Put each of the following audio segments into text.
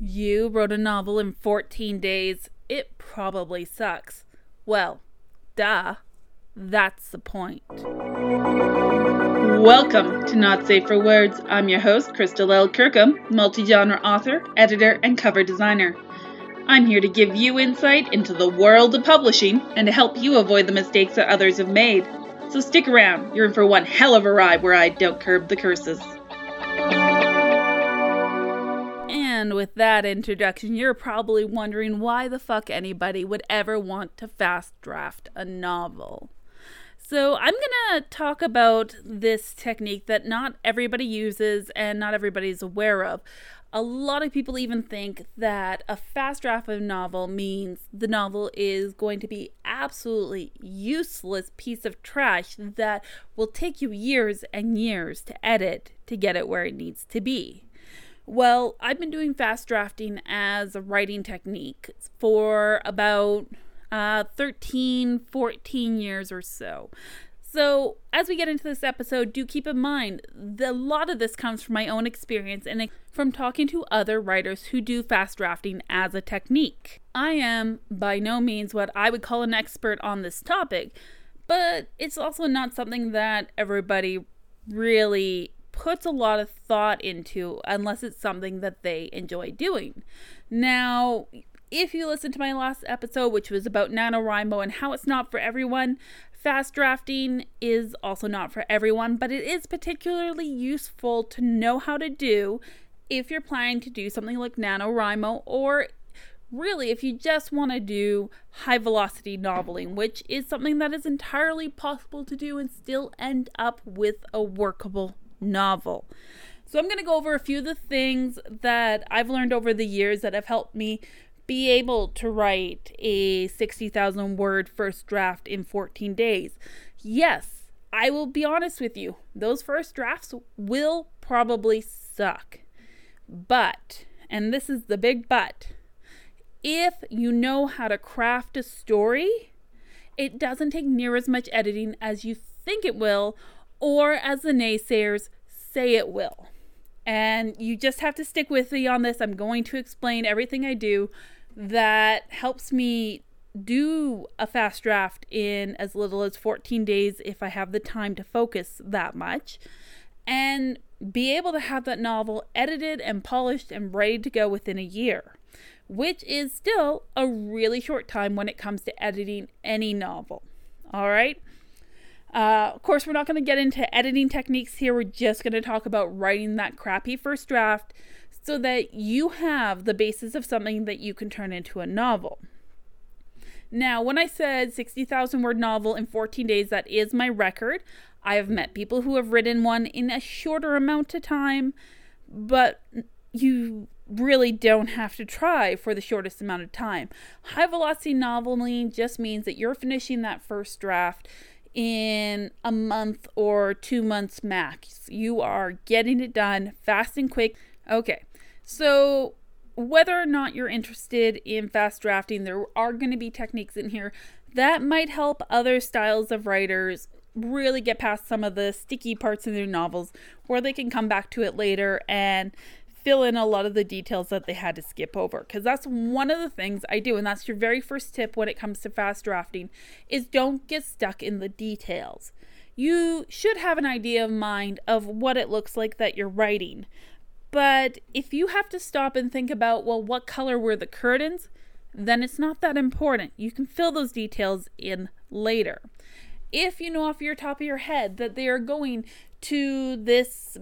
You wrote a novel in 14 days. It probably sucks. Well, duh. That's the point. Welcome to Not Safe for Words. I'm your host, Crystal L. Kirkham, multi genre author, editor, and cover designer. I'm here to give you insight into the world of publishing and to help you avoid the mistakes that others have made. So stick around, you're in for one hell of a ride where I don't curb the curses. And with that introduction, you're probably wondering why the fuck anybody would ever want to fast draft a novel. So, I'm going to talk about this technique that not everybody uses and not everybody's aware of. A lot of people even think that a fast draft of a novel means the novel is going to be absolutely useless piece of trash that will take you years and years to edit to get it where it needs to be. Well, I've been doing fast drafting as a writing technique for about uh, 13, 14 years or so. So, as we get into this episode, do keep in mind that a lot of this comes from my own experience and from talking to other writers who do fast drafting as a technique. I am by no means what I would call an expert on this topic, but it's also not something that everybody really puts a lot of thought into unless it's something that they enjoy doing. Now, if you listen to my last episode, which was about NaNoWriMo and how it's not for everyone, fast drafting is also not for everyone, but it is particularly useful to know how to do if you're planning to do something like NaNoWriMo or really if you just want to do high velocity noveling, which is something that is entirely possible to do and still end up with a workable novel. So, I'm going to go over a few of the things that I've learned over the years that have helped me be able to write a 60,000 word first draft in 14 days. Yes, I will be honest with you, those first drafts will probably suck. But, and this is the big but, if you know how to craft a story, it doesn't take near as much editing as you think it will, or as the naysayers say it will. And you just have to stick with me on this. I'm going to explain everything I do that helps me do a fast draft in as little as 14 days if I have the time to focus that much, and be able to have that novel edited and polished and ready to go within a year, which is still a really short time when it comes to editing any novel. All right. Uh, of course, we're not going to get into editing techniques here. We're just going to talk about writing that crappy first draft so that you have the basis of something that you can turn into a novel. Now, when I said 60,000 word novel in 14 days, that is my record. I have met people who have written one in a shorter amount of time, but you really don't have to try for the shortest amount of time. High velocity noveling just means that you're finishing that first draft in a month or two months max. You are getting it done fast and quick. Okay, so, whether or not you're interested in fast drafting, there are going to be techniques in here that might help other styles of writers really get past some of the sticky parts in their novels where they can come back to it later and fill in a lot of the details that they had to skip over because that's one of the things I do and that's your very first tip when it comes to fast drafting is don't get stuck in the details. You should have an idea of mind of what it looks like that you're writing. But if you have to stop and think about, well, what color were the curtains, then it's not that important. You can fill those details in later. If you know off your top of your head that they are going to this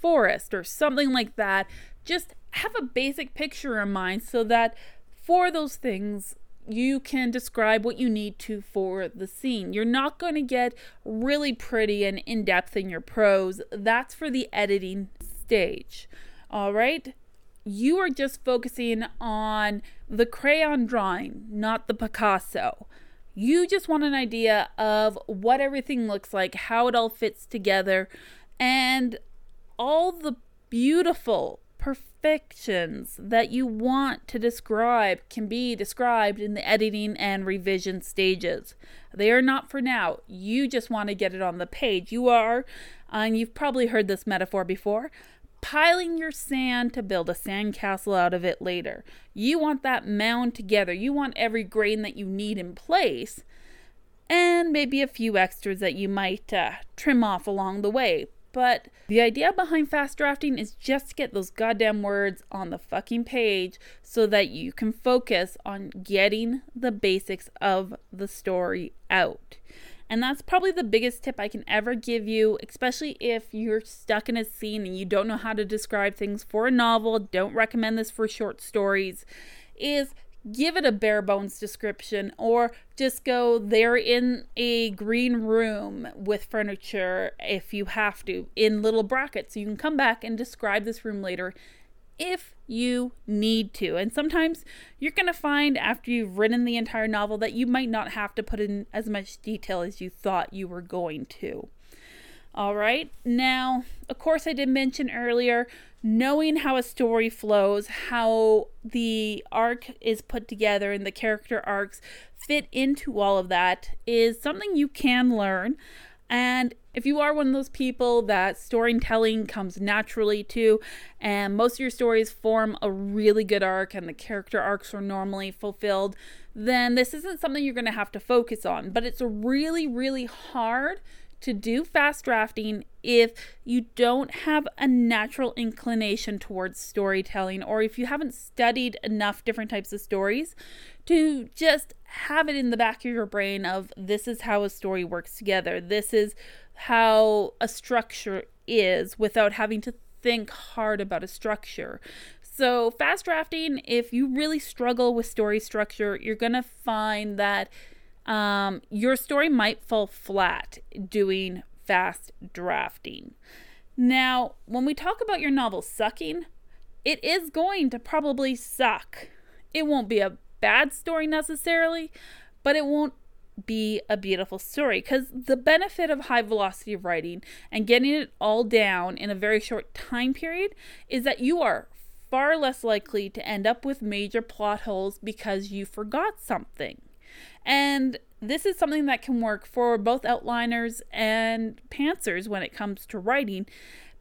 forest or something like that, just have a basic picture in mind so that for those things, you can describe what you need to for the scene. You're not going to get really pretty and in depth in your prose. That's for the editing stage. All right? You are just focusing on the crayon drawing, not the Picasso. You just want an idea of what everything looks like, how it all fits together, and all the beautiful perfections that you want to describe can be described in the editing and revision stages. They are not for now. You just want to get it on the page. You are, and you've probably heard this metaphor before, piling your sand to build a sandcastle out of it later. You want that mound together. You want every grain that you need in place, and maybe a few extras that you might uh, trim off along the way. But the idea behind fast drafting is just to get those goddamn words on the fucking page so that you can focus on getting the basics of the story out. And that's probably the biggest tip I can ever give you, especially if you're stuck in a scene and you don't know how to describe things for a novel. Don't recommend this for short stories. Is give it a bare bones description or just go they're in a green room with furniture if you have to in little brackets. So you can come back and describe this room later if you need to. And sometimes you're going to find after you've written the entire novel that you might not have to put in as much detail as you thought you were going to all right now of course i did mention earlier knowing how a story flows, how the arc is put together, and the character arcs fit into all of that is something you can learn. And if you are one of those people that storytelling comes naturally to, and most of your stories form a really good arc and the character arcs are normally fulfilled, then this isn't something you're going to have to focus on. But it's a really, really hard to do fast drafting if you don't have a natural inclination towards storytelling or if you haven't studied enough different types of stories to just have it in the back of your brain of this is how a story works together this is how a structure is without having to think hard about a structure. So fast drafting if you really struggle with story structure you're going to find that um, your story might fall flat doing fast drafting. Now, when we talk about your novel sucking, it is going to probably suck. It won't be a bad story necessarily, but it won't be a beautiful story because the benefit of high velocity of writing and getting it all down in a very short time period is that you are far less likely to end up with major plot holes because you forgot something. And this is something that can work for both outliners and pantsers when it comes to writing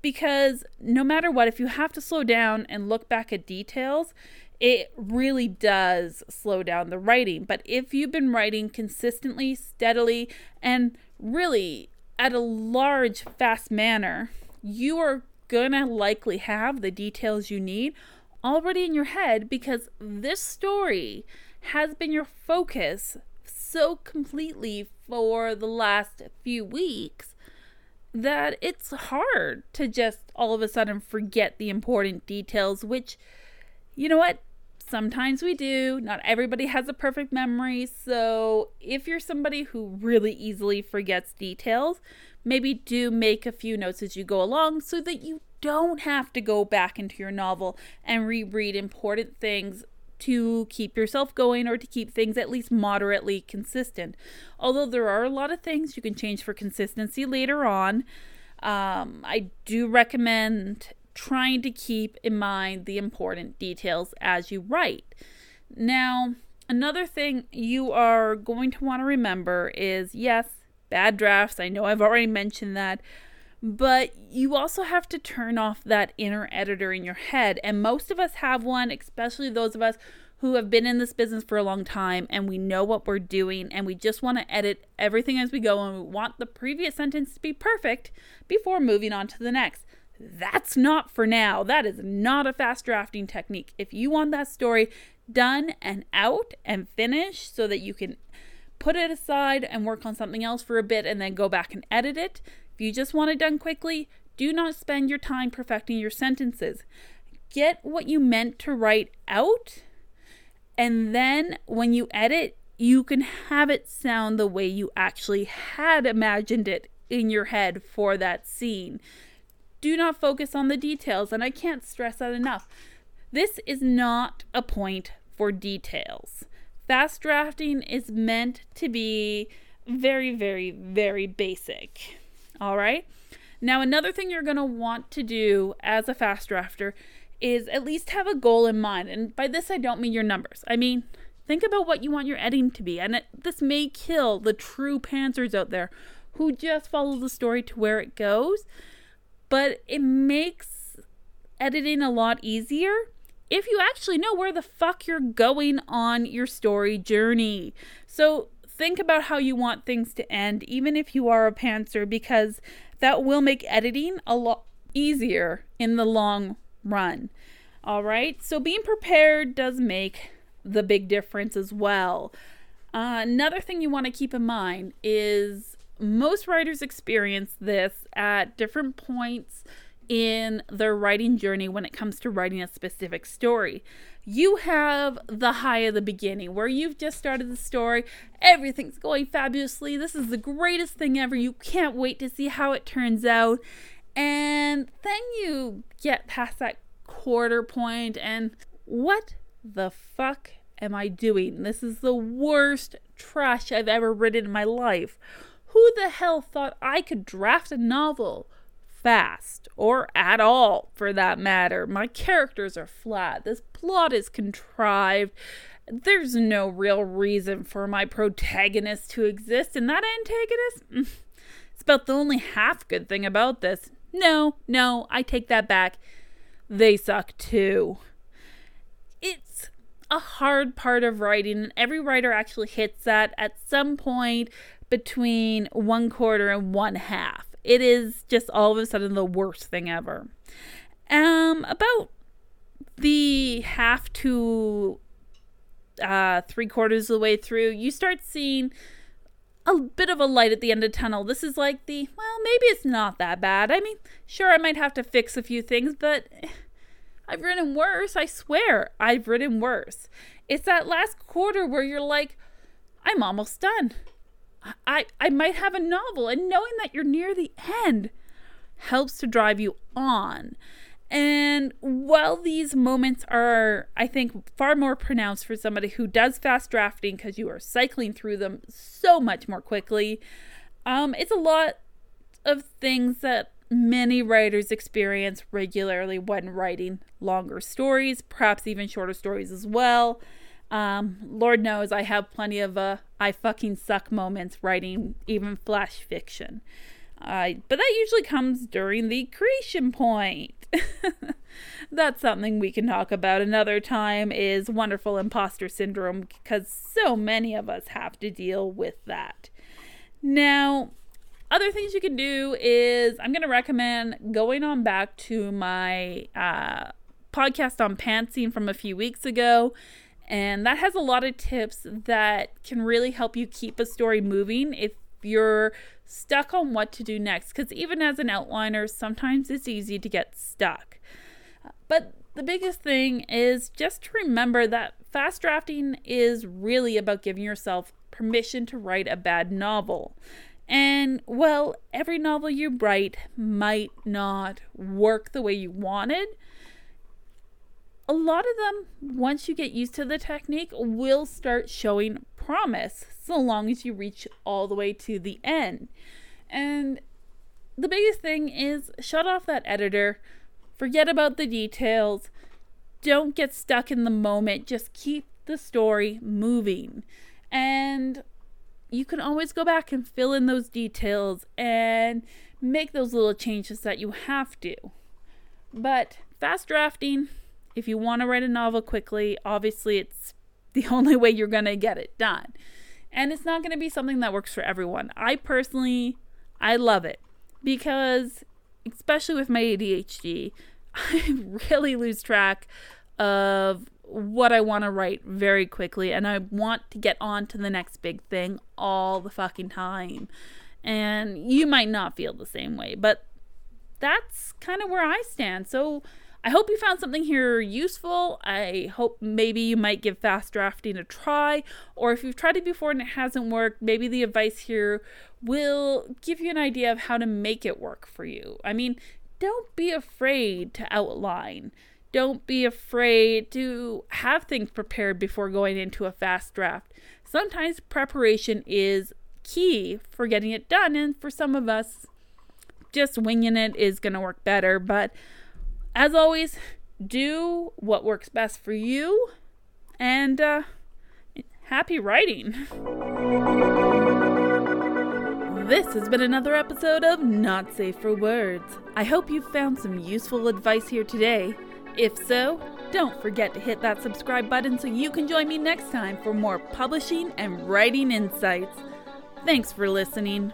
because no matter what, if you have to slow down and look back at details, it really does slow down the writing. But if you've been writing consistently, steadily, and really at a large, fast manner, you are gonna likely have the details you need already in your head because this story has been your focus so completely for the last few weeks that it's hard to just all of a sudden forget the important details, which, you know what? Sometimes we do. Not everybody has a perfect memory. So if you're somebody who really easily forgets details, maybe do make a few notes as you go along so that you don't have to go back into your novel and reread important things to keep yourself going or to keep things at least moderately consistent. Although there are a lot of things you can change for consistency later on, um, I do recommend trying to keep in mind the important details as you write. Now, another thing you are going to want to remember is yes, bad drafts. I know I've already mentioned that. But you also have to turn off that inner editor in your head. And most of us have one, especially those of us who have been in this business for a long time and we know what we're doing and we just want to edit everything as we go and we want the previous sentence to be perfect before moving on to the next. That's not for now. That is not a fast drafting technique. If you want that story done and out and finished so that you can put it aside and work on something else for a bit and then go back and edit it, if you just want it done quickly, do not spend your time perfecting your sentences. Get what you meant to write out, and then when you edit, you can have it sound the way you actually had imagined it in your head for that scene. Do not focus on the details, and I can't stress that enough. This is not a point for details. Fast drafting is meant to be very, very, very basic. All right. Now, another thing you're going to want to do as a fast drafter is at least have a goal in mind. And by this, I don't mean your numbers. I mean, think about what you want your editing to be. And it, this may kill the true pantsers out there who just follow the story to where it goes, but it makes editing a lot easier if you actually know where the fuck you're going on your story journey. So think about how you want things to end, even if you are a pantser, because that will make editing a lot easier in the long run. All right, so being prepared does make the big difference as well. Uh, another thing you want to keep in mind is most writers experience this at different points in their writing journey when it comes to writing a specific story. You have the high of the beginning where you've just started the story, everything's going fabulously. This is the greatest thing ever. You can't wait to see how it turns out. And then you get past that quarter point, and what the fuck am I doing? This is the worst trash I've ever written in my life. Who the hell thought I could draft a novel fast, or at all for that matter. My characters are flat. This plot is contrived. There's no real reason for my protagonist to exist, and that antagonist? Mm, it's about the only half good thing about this. No, no, I take that back. They suck too. It's a hard part of writing, and every writer actually hits that at some point between one quarter and one half it is just all of a sudden the worst thing ever. Um, about the half to uh, three quarters of the way through, you start seeing a bit of a light at the end of the tunnel. This is like the, well, maybe it's not that bad. I mean, sure, I might have to fix a few things, but I've ridden worse. I swear, I've ridden worse. It's that last quarter where you're like, I'm almost done. I, I might have a novel, and knowing that you're near the end helps to drive you on. And while these moments are, I think, far more pronounced for somebody who does fast drafting because you are cycling through them so much more quickly, um, it's a lot of things that many writers experience regularly when writing longer stories, perhaps even shorter stories as well. Um, Lord knows I have plenty of uh, I fucking suck moments writing even flash fiction. Uh, but that usually comes during the creation point. That's something we can talk about another time is wonderful imposter syndrome because so many of us have to deal with that. Now, other things you can do is I'm going to recommend going on back to my uh, podcast on pantsing from a few weeks ago and that has a lot of tips that can really help you keep a story moving if you're stuck on what to do next. Because even as an outliner, sometimes it's easy to get stuck. But the biggest thing is just to remember that fast drafting is really about giving yourself permission to write a bad novel. And well, every novel you write might not work the way you wanted, a lot of them, once you get used to the technique, will start showing promise so long as you reach all the way to the end. And the biggest thing is shut off that editor, forget about the details, don't get stuck in the moment, just keep the story moving. And you can always go back and fill in those details and make those little changes that you have to. But fast drafting, if you want to write a novel quickly, obviously it's the only way you're going to get it done. And it's not going to be something that works for everyone. I personally I love it because especially with my ADHD, I really lose track of what I want to write very quickly and I want to get on to the next big thing all the fucking time. And you might not feel the same way, but that's kind of where I stand. So I hope you found something here useful. I hope maybe you might give fast drafting a try, or if you've tried it before and it hasn't worked, maybe the advice here will give you an idea of how to make it work for you. I mean, don't be afraid to outline. Don't be afraid to have things prepared before going into a fast draft. Sometimes preparation is key for getting it done, and for some of us, just winging it is going to work better. But as always, do what works best for you and uh, happy writing. This has been another episode of Not Safe for Words. I hope you found some useful advice here today. If so, don't forget to hit that subscribe button so you can join me next time for more publishing and writing insights. Thanks for listening.